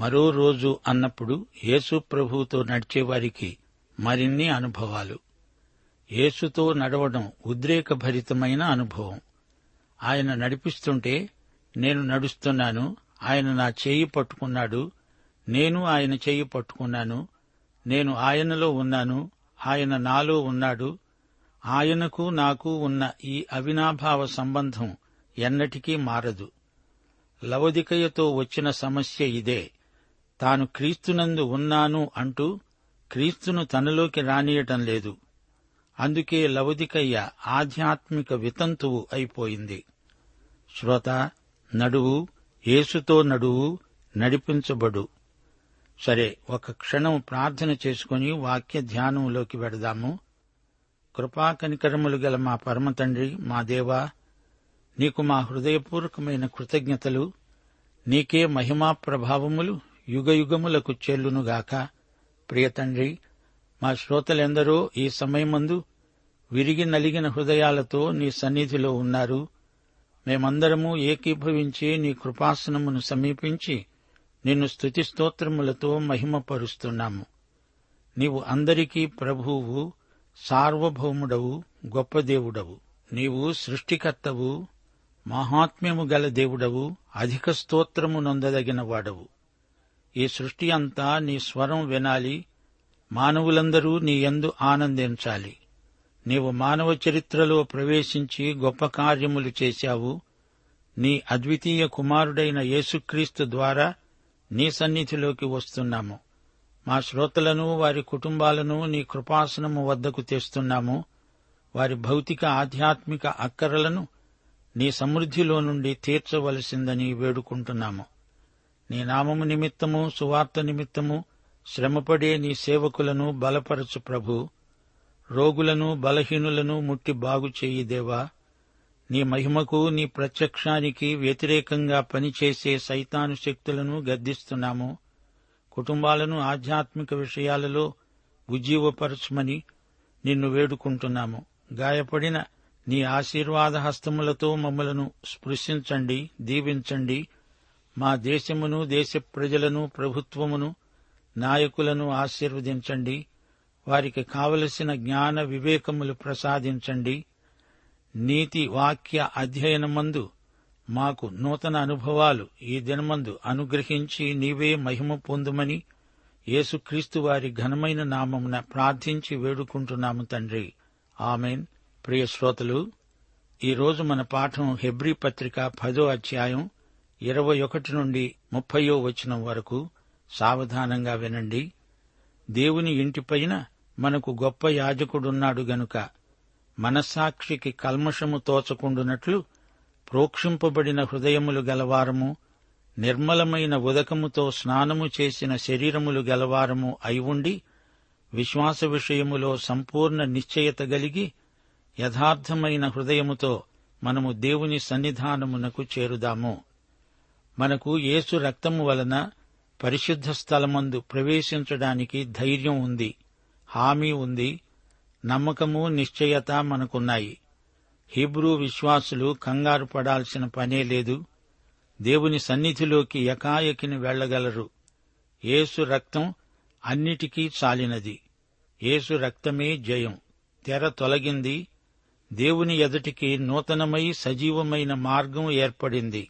మరో రోజు అన్నప్పుడు యేసు ప్రభువుతో నడిచేవారికి మరిన్ని అనుభవాలు. యేసుతో నడవడం ఉద్రేకభరితమైన అనుభవం. ఆయన నడిపిస్తుంటే నేను నడుస్తున్నాను ఆయన నా చేయి పట్టుకున్నాడు నేను ఆయన చేయి పట్టుకున్నాను నేను ఆయనలో ఉన్నాను ఆయన నాలో ఉన్నాడు ఆయనకు నాకు ఉన్న ఈ అవినాభావ సంబంధం ఎన్నటికీ మారదు. లవదికయతో వచ్చిన సమస్య ఇదే. తాను క్రీస్తునందు ఉన్నాను అంటూ క్రీస్తును తనలోకి రానియటం లేదు. అందుకే లవదికయ్య ఆధ్యాత్మిక వితంతువు అయిపోయింది. శ్రోత నడువు యేసుతో నడువు నడిపించబడు. సరే ఒక క్షణం ప్రార్థన చేసుకుని వాక్య ధ్యానంలోకి వెడదాము. కృపా కనికరములు గల మా పరమతండ్రి మా దేవా నీకు మా హృదయపూర్వకమైన కృతజ్ఞతలు నీకే మహిమా ప్రభావములు యుగయుగములకు చెల్లునుగాక. ప్రియతండ్రి మా శ్రోతలెందరో ఈ సమయమందు విరిగి నలిగిన హృదయాలతో నీ సన్నిధిలో ఉన్నారు. మేమందరము ఏకీభవించి నీ కృపాసనమును సమీపించి నిన్ను స్తుతి స్తోత్రములతో మహిమపరుస్తున్నాము. నీవు అందరికీ ప్రభువు సార్వభౌముడవు గొప్ప దేవుడవు. నీవు సృష్టికర్తవు మహాత్మ్యము గల దేవుడవు అధిక స్తోత్రము నొందదగిన వాడవు. ఈ సృష్టి అంతా నీ స్వరం వినాలి. మానవులందరూ నీ యందు ఆనందించాలి. నీవు మానవ చరిత్రలో ప్రవేశించి గొప్ప కార్యములు చేశావు. నీ అద్వితీయ కుమారుడైన యేసుక్రీస్తు ద్వారా నీ సన్నిధిలోకి వస్తున్నాము. మా శ్రోతలను వారి కుటుంబాలను నీ కృపాసనము వద్దకు తెస్తున్నాము. వారి భౌతిక ఆధ్యాత్మిక అక్కరలను నీ సమృద్ధిలో నుండి తీర్చవలసిందని వేడుకుంటున్నాము. నీ నామము నిమిత్తము సువార్త నిమిత్తము శ్రమపడే నీ సేవకులను బలపరచు ప్రభు. రోగులను బలహీనులను ముట్టి బాగు చేయి దేవా. నీ మహిమకు నీ ప్రత్యక్షానికి వ్యతిరేకంగా పనిచేసే సైతాను శక్తులను గద్దిస్తున్నాము. కుటుంబాలను ఆధ్యాత్మిక విషయాలలో ఉజ్జీవపరచమని నిన్ను వేడుకుంటున్నాము. గాయపడిన నీ ఆశీర్వాద హస్తములతో మమ్మలను స్పృశించండి దీవించండి. మా దేశమును దేశ ప్రజలను ప్రభుత్వమును నాయకులను ఆశీర్వదించండి. వారికి కావలసిన జ్ఞాన వివేకములు ప్రసాదించండి. నీతి వాక్య అధ్యయనమందు మాకు నూతన అనుభవాలు ఈ దినమందు అనుగ్రహించి నీవే మహిమ పొందుమని యేసుక్రీస్తు వారి ఘనమైన నామమున ప్రార్థించి వేడుకుంటున్నాము తండ్రి. ఆమెన్. ప్రియ శ్రోతలు ఈరోజు మన పాఠం హెబ్రీ పత్రిక పదో అధ్యాయం ఇరవై ఒకటి నుండి ముప్పయో వచనం వరకు సావధానంగా వినండి. దేవుని ఇంటిపైన మనకు గొప్ప యాజకుడున్నాడు గనుక మనస్సాక్షికి కల్మషము తోచకుండునట్లు ప్రోక్షింపబడిన హృదయములు గలవారము నిర్మలమైన ఉదకముతో స్నానము చేసిన శరీరములు గలవారము అయి ఉండి విశ్వాస విషయములో సంపూర్ణ నిశ్చయత గలిగి యథార్థమైన హృదయముతో మనము దేవుని సన్నిధానమునకు చేరుదాము. మనకు యేసు రక్తము వలన పరిశుద్ధ స్థలమందు ప్రవేశించడానికి ధైర్యం ఉంది హామీ ఉంది నమ్మకము నిశ్చయత మనకున్నాయి. హీబ్రూ విశ్వాసులు కంగారు పడాల్సిన పనే లేదు. దేవుని సన్నిధిలోకి ఎకాయకిని వెళ్ళగలరు యేసు రక్తం అన్నిటికీ చాలినది. యేసు రక్తమే జయం. తెర తొలగింది. దేవుని ఎదుటికి నూతనమై సజీవమైన మార్గం ఏర్పడింది.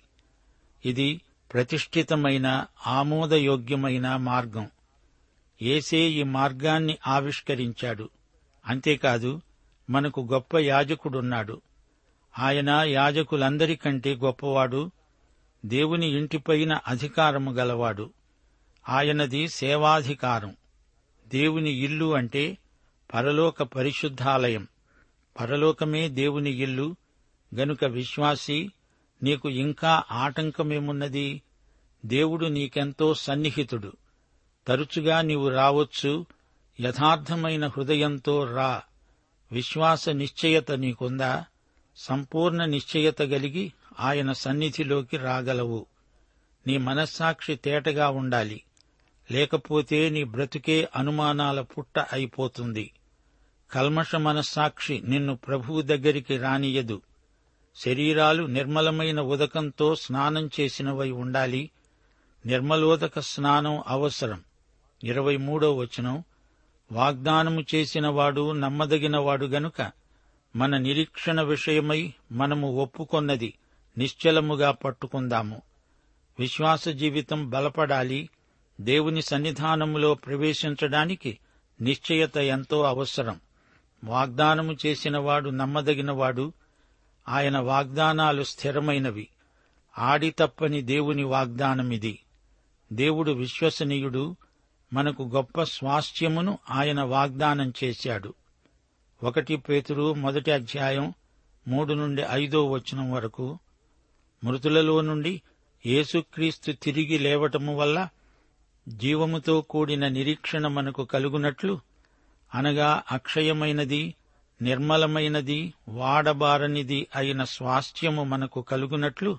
ఇది ప్రతిష్ఠితమైన ఆమోదయోగ్యమైన మార్గం. ఏసే ఈ మార్గాన్ని ఆవిష్కరించాడు. అంతేకాదు మనకు గొప్ప యాజకుడున్నాడు. ఆయన యాజకులందరికంటే గొప్పవాడు దేవుని ఇంటిపైన అధికారము గలవాడు. ఆయనది సేవాధికారం. దేవుని ఇల్లు అంటే పరలోక పరిశుద్ధాలయం. పరలోకమే దేవుని ఇల్లు. గనుక విశ్వాసి నీకు ఇంకా ఆటంకమేమున్నది? దేవుడు నీకెంతో సన్నిహితుడు. తరచుగా నీవు రావచ్చు. యథార్థమైన హృదయంతో రా. విశ్వాస నిశ్చయత నీకుందా? సంపూర్ణ నిశ్చయత గలిగి ఆయన సన్నిధిలోకి రాగలవు. నీ మనస్సాక్షి తేటగా ఉండాలి. లేకపోతే నీ బ్రతుకే అనుమానాల పుట్ట అయిపోతుంది. కల్మష మనస్సాక్షి నిన్ను ప్రభువు దగ్గరికి రానియదు. శరీరాలు నిర్మలమైన ఉదకంతో స్నానం చేసినవై ఉండాలి. నిర్మలోదక స్నానం అవసరం. ఇరవై మూడో వచనం. వాగ్దానము చేసినవాడు నమ్మదగినవాడు గనుక మన నిరీక్షణ విషయమై మనము ఒప్పుకొన్నది నిశ్చలముగా పట్టుకుందాము. విశ్వాస జీవితం బలపడాలి. దేవుని సన్నిధానములో ప్రవేశించడానికి నిశ్చయత ఎంతో అవసరం. వాగ్దానము చేసినవాడు నమ్మదగినవాడు ఆయన వాగ్దానాలు స్థిరమైనవి. ఆడి తప్పని దేవుని వాగ్దానమిది. దేవుడు విశ్వసనీయుడు. మనకు గొప్ప స్వాస్థ్యమును ఆయన వాగ్దానం చేశాడు. ఒకటి పేతురు మొదటి అధ్యాయం మూడు నుండి ఐదో వచనం వరకు. మృతులలో నుండి యేసుక్రీస్తు తిరిగి లేవటము వల్ల జీవముతో కూడిన నిరీక్షణ మనకు కలుగునట్లు అనగా అక్షయమైనది నిర్మలమైనది వాడబారనిది అయిన స్వాస్థ్యము మనకు కలుగునట్లు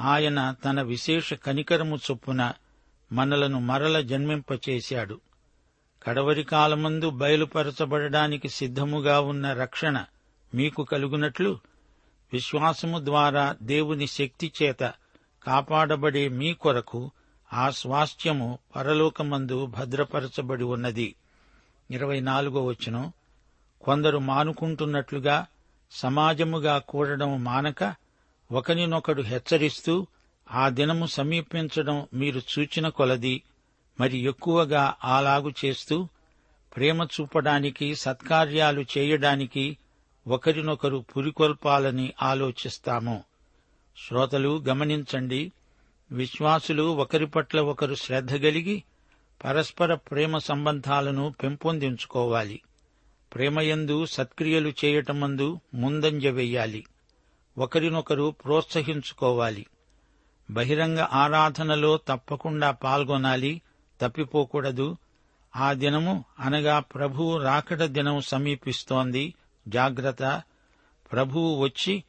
ఆయన తన విశేష కనికరము చొప్పున మనలను మరల జన్మింపచేశాడు. కడవరి కాలమందు బయలుపరచబడడానికి సిద్ధముగా ఉన్న రక్షణ మీకు కలుగునట్లు విశ్వాసము ద్వారా దేవుని శక్తి చేత కాపాడబడే మీ కొరకు ఆ స్వాస్థ్యము పరలోకమందు భద్రపరచబడి ఉన్నది. ఇరవై నాలుగో వచనం. కొందరు మానుకుంటున్నట్లుగా సమాజముగా కూడడం మానక ఒకనినొకడు హెచ్చరిస్తూ ఆ దినము సమీపించడం మీరు చూచిన కొలది మరి ఎక్కువగా అలాగు చేస్తూ ప్రేమ చూపడానికి సత్కార్యాలు చేయడానికి ఒకరినొకరు పురికొల్పాలని ఆలోచిస్తాము. శ్రోతలు గమనించండి. విశ్వాసులు ఒకరి పట్ల ఒకరు శ్రద్ధ కలిగి పరస్పర ప్రేమ సంబంధాలను పెంపొందించుకోవాలి. ప్రేమయందు సత్క్రియలు చేయటమందు ముందంజ వెయ్యాలి. ఒకరినొకరు ప్రోత్సహించుకోవాలి. బహిరంగ ఆరాధనలో తప్పకుండా పాల్గొనాలి తప్పిపోకూడదు. ఆ దినము అనగా ప్రభువు రాకడ దినం సమీపిస్తోంది. జాగ్రత్త. ప్రభువు వచ్చి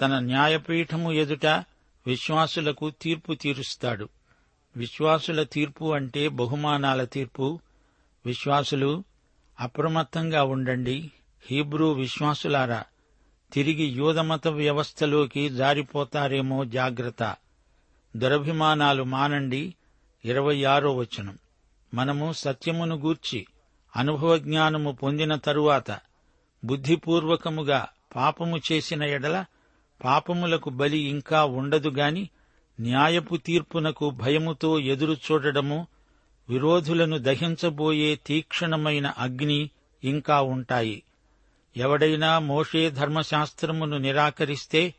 తన న్యాయపీఠము ఎదుట విశ్వాసులకు తీర్పు తీరుస్తాడు. విశ్వాసుల తీర్పు అంటే బహుమానాల తీర్పు. విశ్వాసులు అప్రమత్తంగా ఉండండి. హీబ్రూ విశ్వాసులారా తిరిగి యూదమత వ్యవస్థలోకి జారిపోతారేమో జాగ్రత్త. దురభిమానాలు మానండి. ఇరవై ఆరో వచనం. మనము సత్యమును గూర్చి అనుభవజ్ఞానము పొందిన తరువాత బుద్ధిపూర్వకముగా పాపము చేసిన ఎడల పాపములకు బలి ఇంకా ఉండదు గాని న్యాయపు తీర్పునకు భయముతో ఎదురు చూడడము విరోధులను దహించబోయే తీక్షణమైన అగ్ని ఇంకా ఉంటాయి. ఎవడైనా మోషే ధర్మశాస్త్రమును నిరాకరిస్తే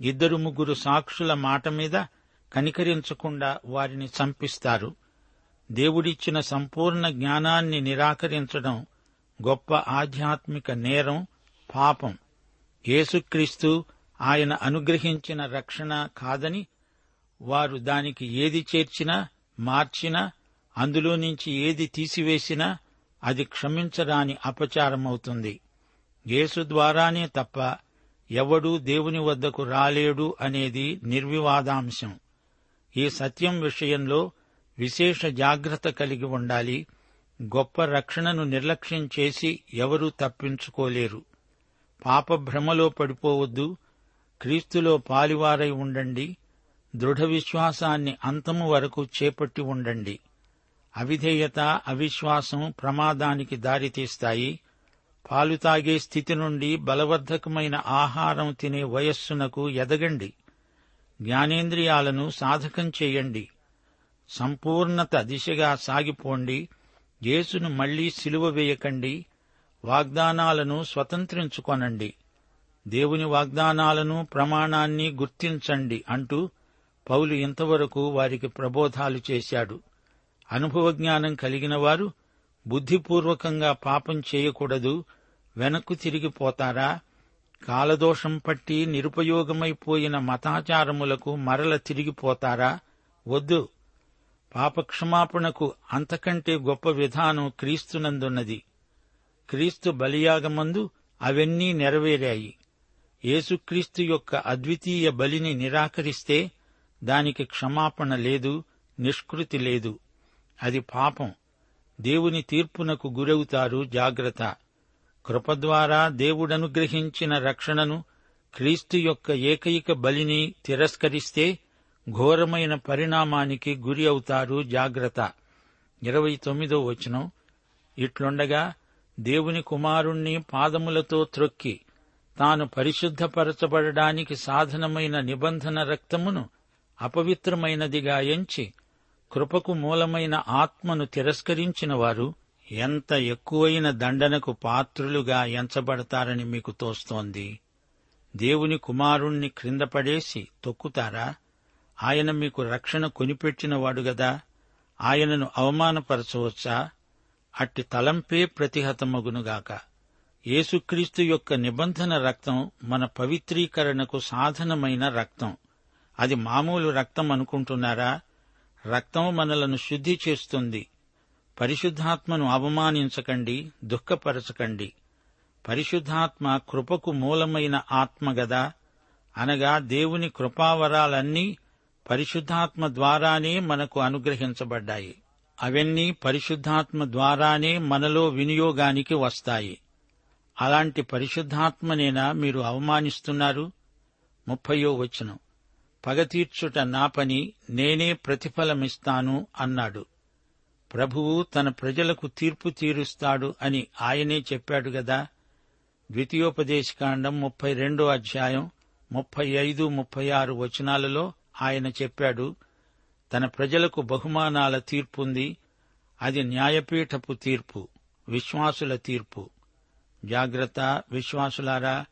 ఇద్దరు ముగ్గురు సాక్షుల మాట మీద కనికరించకుండా వారిని చంపిస్తారు. దేవుడిచ్చిన సంపూర్ణ జ్ఞానాన్ని నిరాకరించడం గొప్ప ఆధ్యాత్మిక నేరం పాపం. యేసుక్రీస్తు ఆయన అనుగ్రహించిన రక్షణ కాదని వారు దానికి ఏది చేర్చినా మార్చినా అందులో నుంచి ఏది తీసివేసినా అది క్షమించరాని అపచారమవుతుంది. యేసు ద్వారానే తప్ప ఎవడూ దేవుని వద్దకు రాలేడు అనేది నిర్వివాదాంశం. ఈ సత్యం విషయంలో విశేష జాగ్రత్త కలిగి ఉండాలి. గొప్ప రక్షణను నిర్లక్ష్యం చేసి ఎవరూ తప్పించుకోలేరు. పాపభ్రమలో పడిపోవద్దు. క్రీస్తులో పాలివారై ఉండండి. దృఢ విశ్వాసాన్ని అంతము వరకు చేపట్టి ఉండండి. అవిధేయత అవిశ్వాసం ప్రమాదానికి దారితీస్తాయి పాలు తాగే స్థితి నుండి బలవర్ధకమైన ఆహారం తినే వయస్సునకు ఎదగండి. జ్ఞానేంద్రియాలను సాధకం చేయండి. సంపూర్ణత దిశగా సాగిపోండి. యేసును మళ్ళీ సిలువ వేయకండి. వాగ్దానాలను స్వతంత్రించుకొనండి. దేవుని వాగ్దానాలను ప్రమాణాన్ని గుర్తించండి అంటూ పౌలు ఇంతవరకు వారికి ప్రబోధాలు చేశాడు. అనుభవ జ్ఞానం కలిగిన వారు బుద్ధిపూర్వకంగా పాపం చేయకూడదు వెనక్కు తిరిగిపోతారా కాలదోషం పట్టి నిరుపయోగమైపోయిన మతాచారములకు మరల తిరిగిపోతారా వద్దు. పాపక్షమాపణకు అంతకంటే గొప్ప విధానం క్రీస్తునందున్నది. క్రీస్తు బలియాగమందు అవన్నీ నెరవేరాయి. యేసుక్రీస్తు యొక్క అద్వితీయ బలిని నిరాకరిస్తే దానికి క్షమాపణ లేదు నిష్కృతి లేదు. అది పాపం. దేవుని తీర్పునకు గురవుతారు జాగ్రత్త. కృప ద్వారా దేవుడనుగ్రహించిన రక్షణను క్రీస్తు యొక్క ఏకైక బలిని తిరస్కరిస్తే ఘోరమైన పరిణామానికి గురి అవుతారు జాగ్రత్త. ఇరవై తొమ్మిదో వచనం. ఇట్లుండగా దేవుని కుమారుణ్ణి పాదములతో త్రొక్కి తాను పరిశుద్ధపరచబడడానికి సాధనమైన నిబంధన రక్తమును అపవిత్రమైనదిగా ఎంచి కృపకు మూలమైన ఆత్మను తిరస్కరించిన వారు ఎంత ఎక్కువైన దండనకు పాత్రులుగా ఎంచబడతారని మీకు తోస్తోంది. దేవుని కుమారుణ్ణి క్రిందపడేసి తొక్కుతారా? ఆయన మీకు రక్షణ కొనిపెట్టినవాడు గదా? ఆయనను అవమానపరచవచ్చా? అట్టి తలంపే ప్రతిహతమగునుగాక. యేసుక్రీస్తు యొక్క నిబంధన రక్తం మన పవిత్రీకరణకు సాధనమైన రక్తం. అది మామూలు రక్తం అనుకుంటున్నారా? రక్తం మనలను శుద్ధి చేస్తుంది. పరిశుద్ధాత్మను అవమానించకండి దుఃఖపరచకండి. పరిశుద్ధాత్మ కృపకు మూలమైన ఆత్మ గదా. అనగా దేవుని కృపావరాలన్నీ పరిశుద్ధాత్మ ద్వారానే మనకు అనుగ్రహించబడ్డాయి. అవన్నీ పరిశుద్ధాత్మ ద్వారానే మనలో వినియోగానికి వస్తాయి. అలాంటి పరిశుద్ధాత్మనేనా మీరు అవమానిస్తున్నారు? ముప్పయో వచనం. పగతీర్చుట నా పని నేనే ప్రతిఫలమిస్తాను అన్నాడు. ప్రభువు తన ప్రజలకు తీర్పు తీరుస్తాడు అని ఆయనే చెప్పాడు గదా. ద్వితీయోపదేశకాండం ముప్పై రెండో అధ్యాయం ముప్పై ఐదు ముప్పై ఆరు వచనాలలో ఆయన చెప్పాడు తన ప్రజలకు బహుమానాల తీర్పుంది అది న్యాయపీఠపు తీర్పు విశ్వాసుల తీర్పు. జాగ్రత్త విశ్వాసులారా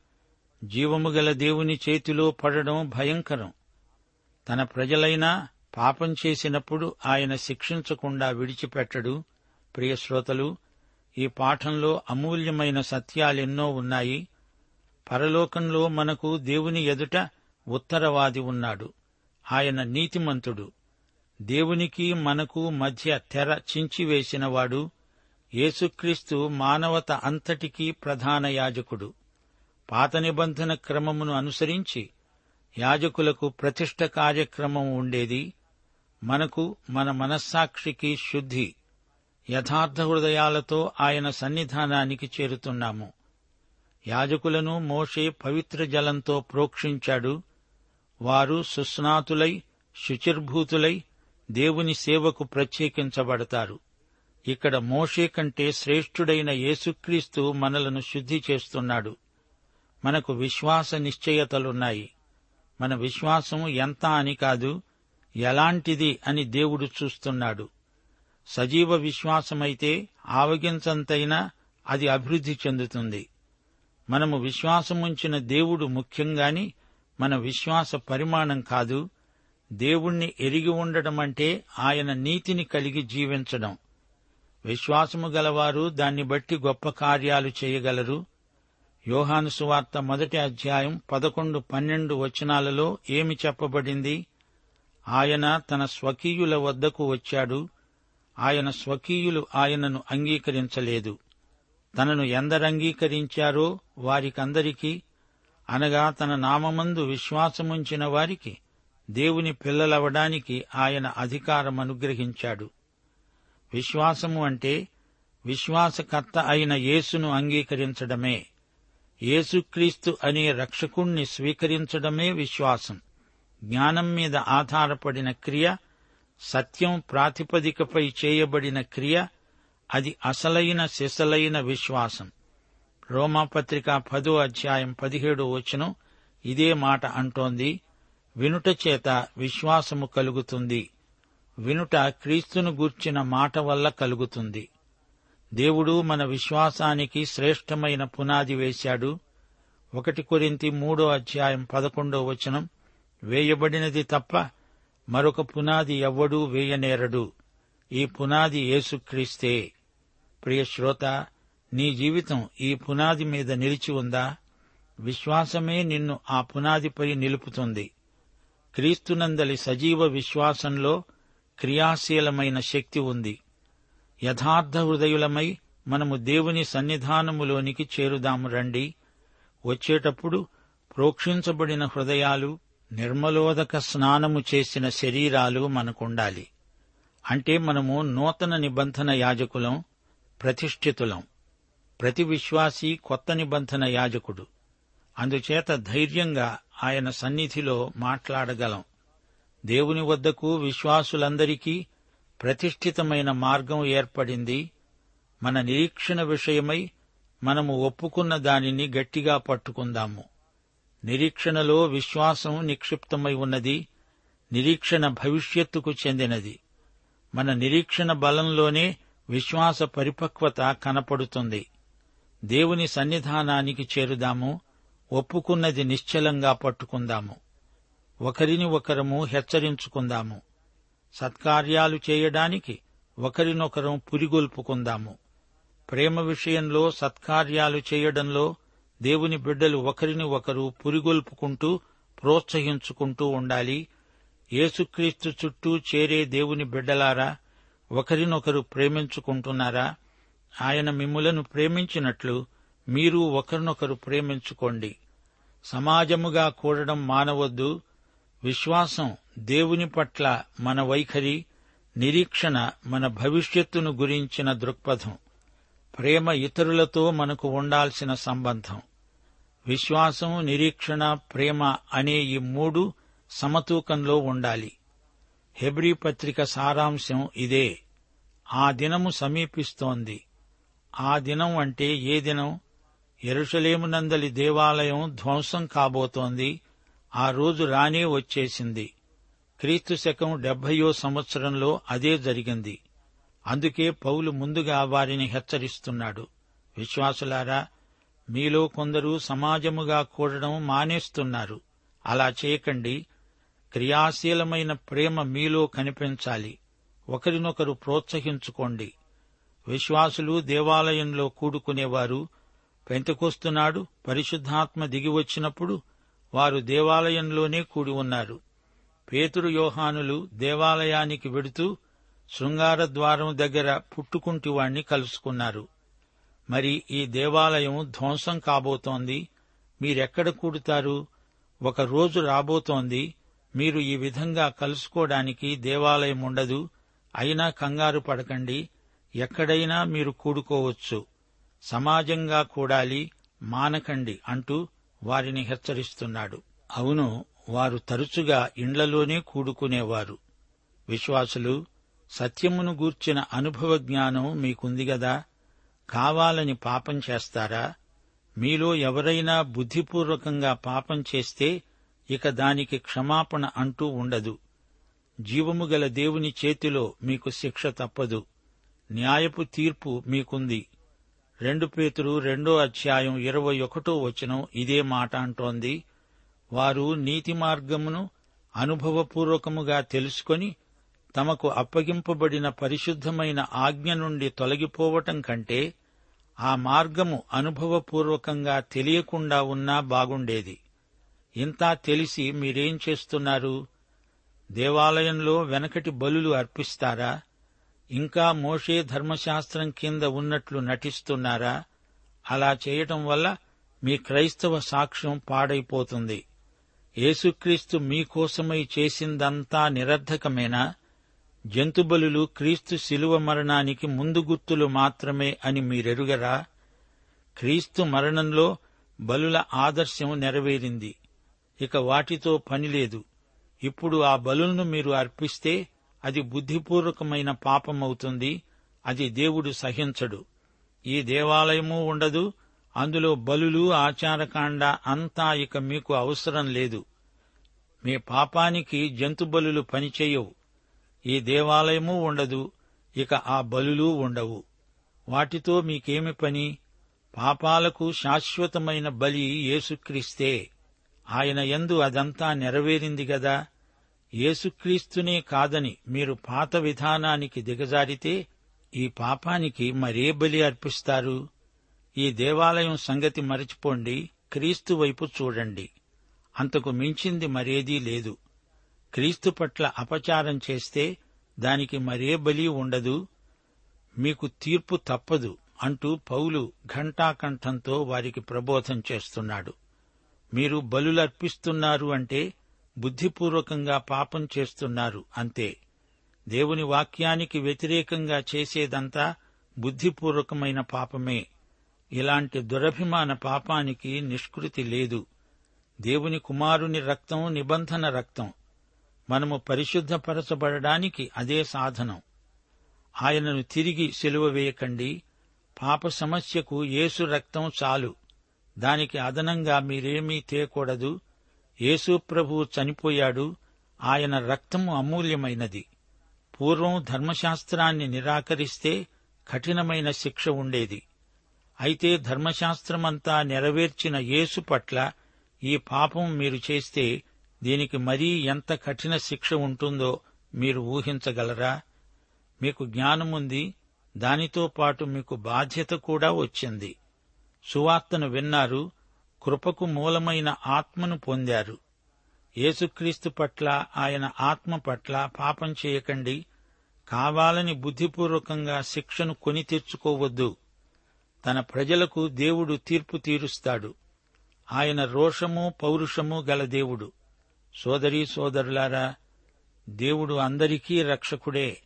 జీవము గల దేవుని చేతిలో పడడం భయంకరం. తన ప్రజలైనా పాపం చేసినప్పుడు ఆయన శిక్షించకుండా విడిచిపెట్టడు. ప్రియశ్రోతలు ఈ పాఠంలో అమూల్యమైన సత్యాలెన్నో ఉన్నాయి. పరలోకంలో మనకు దేవుని ఎదుట ఉత్తరవాది ఉన్నాడు. ఆయన నీతిమంతుడు. దేవునికి మనకు మధ్య తెర చించివేసినవాడు యేసుక్రీస్తు మానవత అంతటికీ ప్రధాన యాజకుడు. పాత నిబంధన క్రమమును అనుసరించి యాజకులకు ప్రతిష్ట కార్యక్రమం ఉండేది. మనకు మన మనస్సాక్షికి శుద్ధి యథార్థ హృదయాలతో ఆయన సన్నిధానానికి చేరుతున్నాము. యాజకులను మోషే పవిత్ర జలంతో ప్రోక్షించాడు. వారు సుస్నాతులై శుచిర్భూతులై దేవుని సేవకు ప్రత్యేకించబడతారు. ఇక్కడ మోషే కంటే శ్రేష్ఠుడైన యేసుక్రీస్తు మనలను శుద్ధి చేస్తున్నాడు. మనకు విశ్వాస నిశ్చయతలున్నాయి. మన విశ్వాసం ఎంత అని కాదు ఎలాంటిది అని దేవుడు చూస్తున్నాడు. సజీవ విశ్వాసమైతే ఆవగించంతైనా అది అభివృద్ధి చెందుతుంది. మనము విశ్వాసముంచిన దేవుడు ముఖ్యంగాని మన విశ్వాస పరిమాణం కాదు దేవుణ్ణి ఎరిగి ఉండడం అంటే ఆయన నీతిని కలిగి జీవించడం. విశ్వాసము గలవారు దాన్ని బట్టి గొప్ప కార్యాలు చేయగలరు యోహాను సువార్త మొదటి అధ్యాయం పదకొండు పన్నెండు వచనాలలో ఏమి చెప్పబడింది? ఆయన తన స్వకీయుల వద్దకు వచ్చాడు. ఆయన స్వకీయులు ఆయనను అంగీకరించలేదు. తనను ఎందరంగీకరించారో వారికందరికీ అనగా తన నామమందు విశ్వాసముంచిన వారికి దేవుని పిల్లలవడానికి ఆయన అధికారం అనుగ్రహించాడు విశ్వాసము అంటే విశ్వాసకర్త అయిన యేసును అంగీకరించడమే. యేసుక్రీస్తు అనే రక్షకుణ్ణి స్వీకరించడమే విశ్వాసం. జ్ఞానం మీద ఆధారపడిన క్రియ సత్యం ప్రాతిపదికపై చేయబడిన క్రియ అది అసలైన శిశలైన విశ్వాసం. రోమాపత్రిక పదో అధ్యాయం పదిహేడు వచనం ఇదే మాట అంటోంది. వినుట చేత విశ్వాసము కలుగుతుంది. వినుట క్రీస్తును గూర్చిన మాట వల్ల కలుగుతుంది. దేవుడు మన విశ్వాసానికి శ్రేష్టమైన పునాది వేశాడు. ఒకటి కొరింతి మూడో అధ్యాయం పదకొండో వచనం వేయబడినది తప్ప మరొక పునాది ఎవ్వడూ వేయనేరడు. ఈ పునాది యేసుక్రీస్తే. ప్రియ శ్రోత నీ జీవితం ఈ పునాది మీద నిలిచి ఉందా? విశ్వాసమే నిన్ను ఆ పునాదిపై నిలుపుతుంది. క్రీస్తునందలి సజీవ విశ్వాసంలో క్రియాశీలమైన శక్తి ఉంది. యథార్థ హృదయులమై మనము దేవుని సన్నిధానములోనికి చేరుదాము రండి. వచ్చేటప్పుడు ప్రోక్షించబడిన హృదయాలు నిర్మలోదక స్నానము చేసిన శరీరాలు మనకుండాలి. అంటే మనము నూతన నిబంధన యాజకులం ప్రతిష్ఠితులం. ప్రతి విశ్వాసీ కొత్త నిబంధన యాజకుడు. అందుచేత ధైర్యంగా ఆయన సన్నిధిలో మాట్లాడగలం. దేవుని వద్దకు విశ్వాసులందరికీ ప్రతిష్ఠితమైన మార్గం ఏర్పడింది. మన నిరీక్షణ విషయమై మనము ఒప్పుకున్న దానిని గట్టిగా పట్టుకుందాము. నిరీక్షణలో విశ్వాసం నిక్షిప్తమై ఉన్నది. నిరీక్షణ భవిష్యత్తుకు చెందినది. మన నిరీక్షణ బలంలోనే విశ్వాస పరిపక్వత కనపడుతుంది. దేవుని సన్నిధానానికి చేరుదాము. ఒప్పుకున్నది నిశ్చలంగా పట్టుకుందాము. ఒకరిని ఒకరము హెచ్చరించుకుందాము. సత్కార్యాలు చేయడానికి ఒకరినొకరం పురిగొల్పుకుందాము. ప్రేమ విషయంలో సత్కార్యాలు చేయడంలో దేవుని బిడ్డలు ఒకరిని ఒకరు పురిగొల్పుకుంటూ ప్రోత్సహించుకుంటూ ఉండాలి. యేసుక్రీస్తు చుట్టూ చేరే దేవుని బిడ్డలారా ఒకరినొకరు ప్రేమించుకుంటున్నారా? ఆయన మిమ్ములను ప్రేమించినట్లు మీరు ఒకరినొకరు ప్రేమించుకోండి. సమాజముగా కూడడం మానవద్దు. విశ్వాసం దేవుని పట్ల మన వైఖరి నిరీక్షణ మన భవిష్యత్తును గురించిన దృక్పథం ప్రేమ ఇతరులతో మనకు ఉండాల్సిన సంబంధం. విశ్వాసం నిరీక్షణ ప్రేమ అనే ఈ మూడు సమతూకంలో ఉండాలి. హెబ్రీ పత్రిక సారాంశం ఇదే. ఆ దినము సమీపిస్తోంది. ఆ దినం అంటే ఏ దినం? ఎరుషలేమునందలి దేవాలయం ధ్వంసం కాబోతోంది. ఆ రోజు రానే వచ్చేసింది. క్రీస్తు శకం డెబ్బయో సంవత్సరంలో అదే జరిగింది. అందుకే పౌలు ముందుగా వారిని హెచ్చరిస్తున్నాడు. విశ్వాసులారా మీలో కొందరు సమాజముగా కూడడం మానేస్తున్నారు. అలా చేయకండి. క్రియాశీలమైన ప్రేమ మీలో కనిపించాలి. ఒకరినొకరు ప్రోత్సహించుకోండి. విశ్వాసులు దేవాలయంలో కూడుకునేవారు పెంతకొస్తున్నాడు పరిశుద్ధాత్మ దిగివచ్చినప్పుడు వారు దేవాలయంలోనే కూడి ఉన్నారు. పేతురు యోహానులు దేవాలయానికి వెడుతూ శృంగార ద్వారం దగ్గర పుట్టుకుంటివాణ్ణి కలుసుకున్నారు. మరి ఈ దేవాలయం ధ్వంసం కాబోతోంది. మీరెక్కడ కూడుతారు? ఒక రోజు రాబోతోంది. మీరు ఈ విధంగా కలుసుకోవడానికి దేవాలయం ఉండదు. అయినా కంగారు పడకండి. ఎక్కడైనా మీరు కూడుకోవచ్చు. సమాజంగా కూడాలి. మానకండి అంటూ వారిని హెచ్చరిస్తున్నాడు. అవును వారు తరచుగా ఇండ్లలోనే కూడుకునేవారు. విశ్వాసులు సత్యమును గూర్చిన అనుభవ జ్ఞానం మీకుంది గదా? కావాలని పాపం చేస్తారా? మీలో ఎవరైనా బుద్ధిపూర్వకంగా పాపం చేస్తే ఇక దానికి క్షమాపణ అంటూ ఉండదు. జీవము గల దేవుని చేతిలో మీకు శిక్ష తప్పదు. న్యాయపు తీర్పు మీకుంది. రెండు పేతురు రెండో అధ్యాయం ఇరవై ఒకటో వచనం ఇదే మాట అంటోంది. వారు నీతి మార్గమును అనుభవపూర్వకముగా తెలుసుకొని తమకు అప్పగింపబడిన పరిశుద్ధమైన ఆజ్ఞ నుండి తొలగిపోవటం కంటే ఆ మార్గము అనుభవపూర్వకంగా తెలియకుండా ఉన్నా బాగుండేది. ఇంతా తెలిసి మీరేం చేస్తున్నారు? దేవాలయంలో వెనకటి బలులు అర్పిస్తారా? ఇంకా మోషే ధర్మశాస్త్రం కింద ఉన్నట్లు నటిస్తున్నారా? అలా చేయటం వల్ల మీ క్రైస్తవ సాక్ష్యం పాడైపోతుంది. యేసుక్రీస్తు మీకోసమై చేసిందంతా నిరర్ధకమేనా జంతుబలులు క్రీస్తు శిలువ మరణానికి ముందు గుర్తులు మాత్రమే అని మీరెరుగరా? క్రీస్తు మరణంలో బలుల ఆదర్శం నెరవేరింది. ఇక వాటితో పనిలేదు ఇప్పుడు ఆ బలులను మీరు అర్పిస్తే అది బుద్ధిపూర్వకమైన పాపమవుతుంది. అది దేవుడు సహించడు. ఈ దేవాలయము ఉండదు అందులో బలులు ఆచారకాండ అంతా ఇక మీకు అవసరం లేదు. మీ పాపానికి జంతుబలులు పనిచేయవు. ఈ దేవాలయము ఉండదు ఇక ఆ బలులు ఉండవు. వాటితో మీకేమి పని? పాపాలకు శాశ్వతమైన బలి యేసుక్రీస్తే. ఆయన ఎందు అదంతా నెరవేరింది గదా. యేసుక్రీస్తునే కాదని మీరు పాత విధానానికి దిగజారితే ఈ పాపానికి మరే బలి అర్పిస్తారు? ఈ దేవాలయం సంగతి మరచిపోండి క్రీస్తు వైపు చూడండి. అంతకు మించింది మరేదీ లేదు. క్రీస్తు పట్ల అపచారం చేస్తే దానికి మరే బలి ఉండదు మీకు తీర్పు తప్పదు అంటూ పౌలు ఘంటాకంఠంతో వారికి ప్రబోధం చేస్తున్నాడు. మీరు బలులర్పిస్తున్నారు అంటే బుద్ధిపూర్వకంగా పాపం చేస్తున్నారు అంతే. దేవుని వాక్యానికి వ్యతిరేకంగా చేసేదంతా బుద్ధిపూర్వకమైన పాపమే. ఇలాంటి దురభిమాన పాపానికి నిష్కృతి లేదు. దేవుని కుమారుని రక్తం నిబంధన రక్తం. మనము పరిశుద్ధపరచబడడానికి అదే సాధనం. ఆయనను తిరిగి సెలువ వేయకండి. పాప సమస్యకు యేసు రక్తం చాలు. దానికి అదనంగా మీరేమీ తేకూడదు. యేసు ప్రభువు చనిపోయాడు. ఆయన రక్తము అమూల్యమైనది. పూర్వం ధర్మశాస్త్రాన్ని నిరాకరిస్తే కఠినమైన శిక్ష ఉండేది. అయితే ధర్మశాస్త్రమంతా నెరవేర్చిన యేసు పట్ల ఈ పాపం మీరు చేస్తే దీనికి మరీ ఎంత కఠిన శిక్ష ఉంటుందో మీరు ఊహించగలరా? మీకు జ్ఞానముంది దానితో పాటు మీకు బాధ్యత కూడా వచ్చింది. సువార్తను విన్నారు కృపకు మూలమైన ఆత్మను పొందారు. యేసుక్రీస్తు పట్ల ఆయన ఆత్మ పట్ల పాపం చేయకండి కావాలని బుద్ధిపూర్వకంగా శిక్షను కొని తెచ్చుకోవద్దు తన ప్రజలకు దేవుడు తీర్పు తీరుస్తాడు. ఆయన రోషము పౌరుషము గల దేవుడు. సోదరీ సోదరులారా దేవుడు అందరికీ రక్షకుడే.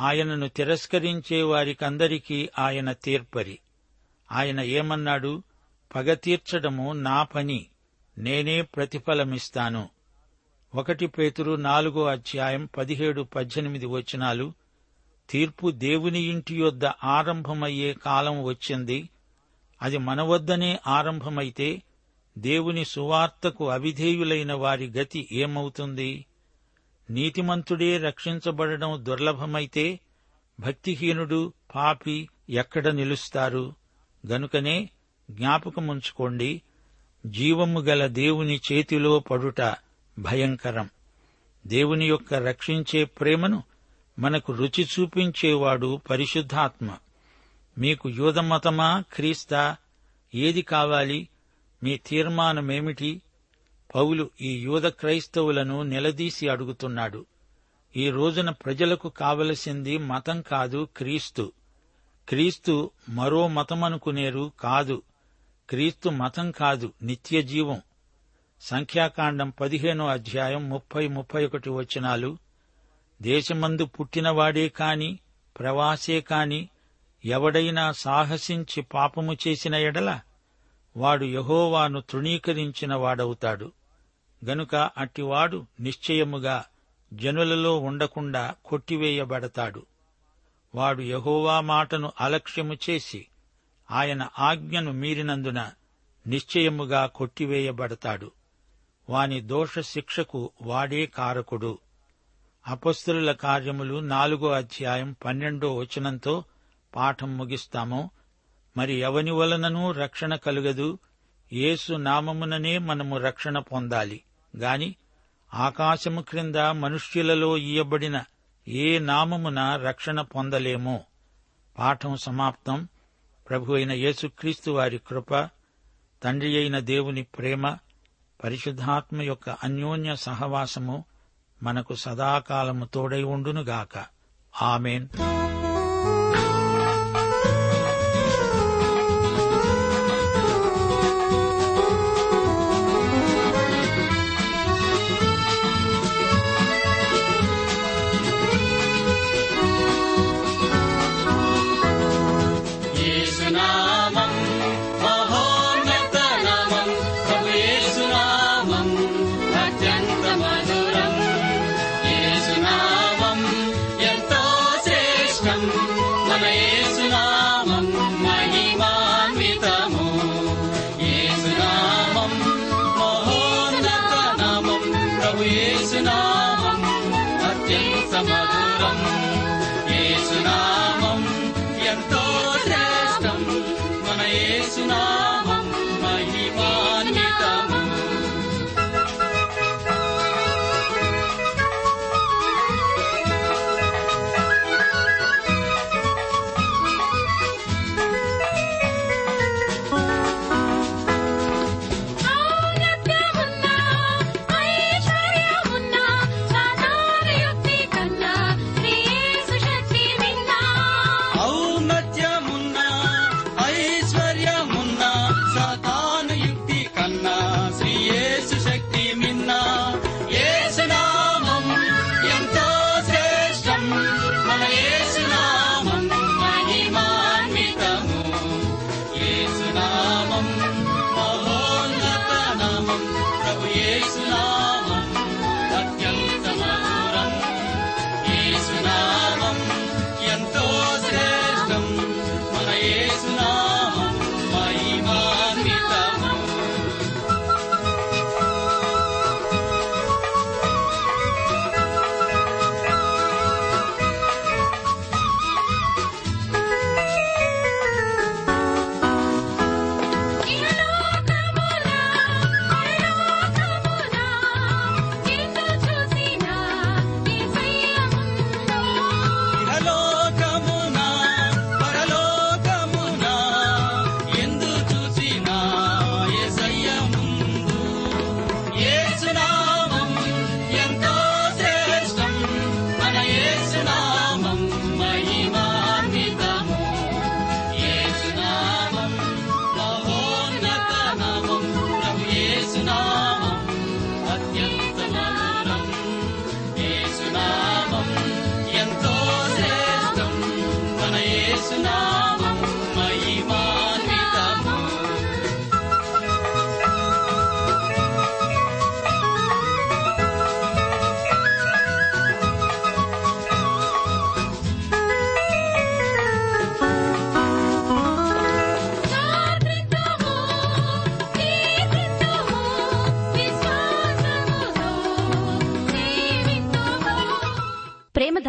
ఆయనను తిరస్కరించే వారికందరికీ ఆయన తీర్పరి. ఆయన ఏమన్నాడు? పగ తీర్చడము నా పని. నేనే ప్రతిఫలమిస్తాను. ఒకటి పేతురు నాలుగో అధ్యాయం పదిహేడు పద్దెనిమిది వచనాలు తీర్పు దేవుని ఇంటి యొద్ద ఆరంభమయ్యే కాలం వచ్చింది. అది మన వద్దనే ఆరంభమైతే దేవుని సువార్తకు అవిధేయులైన వారి గతి ఏమవుతుంది? నీతిమంతుడే రక్షించబడడం దుర్లభమైతే భక్తిహీనుడు పాపి ఎక్కడ నిలుస్తారు? గనుకనే జ్ఞాపకముంచుకోండి జీవము గల దేవుని చేతిలో పడుట భయంకరం. దేవుని యొక్క రక్షించే ప్రేమను మనకు రుచి చూపించేవాడు పరిశుద్ధాత్మ. మీకు యూదమతమా క్రీస్తా ఏది కావాలి మీ తీర్మానమేమిటి? పౌలు ఈ యూద క్రైస్తవులను నిలదీసి అడుగుతున్నాడు. ఈ రోజున ప్రజలకు కావలసింది మతం కాదు క్రీస్తు. క్రీస్తు మరో మతమనుకునేరు కాదు. క్రీస్తు మతం కాదు నిత్య జీవం సంఖ్యాకాండం పదిహేనో అధ్యాయం ముప్పై ముప్పై ఒకటి వచనాలు దేశమందు పుట్టినవాడే కాని ప్రవాసే కాని ఎవడైనా సాహసించి పాపము చేసిన ఎడల వాడు యహోవాను తృణీకరించిన వాడవుతాడు. గనుక అట్టివాడు నిశ్చయముగా జనులలో ఉండకుండా కొట్టివేయబడతాడు. వాడు యహోవా మాటను అలక్ష్యము చేసి ఆయన ఆజ్ఞను మీరినందున నిశ్చయముగా కొట్టివేయబడతాడు. వాని దోషశిక్షకు వాడే కారకుడు. అపస్తుల కార్యములు నాలుగో అధ్యాయం పన్నెండో వచనంతో పాఠం ముగిస్తాము. మరి ఎవని వలననూ రక్షణ కలుగదు. యేసు నామముననే మనము రక్షణ పొందాలి. గాని ఆకాశము క్రింద మనుష్యులలో ఇయ్యబడిన ఏ నామమున రక్షణ పొందలేమో. పాఠం సమాప్తం. ప్రభు అయిన యేసుక్రీస్తు వారి కృప తండ్రి అయిన దేవుని ప్రేమ పరిశుద్ధాత్మ యొక్క అన్యోన్య సహవాసము మనకు సదాకాలము తోడై ఉండునుగాక. ఆమెన్. nic nám.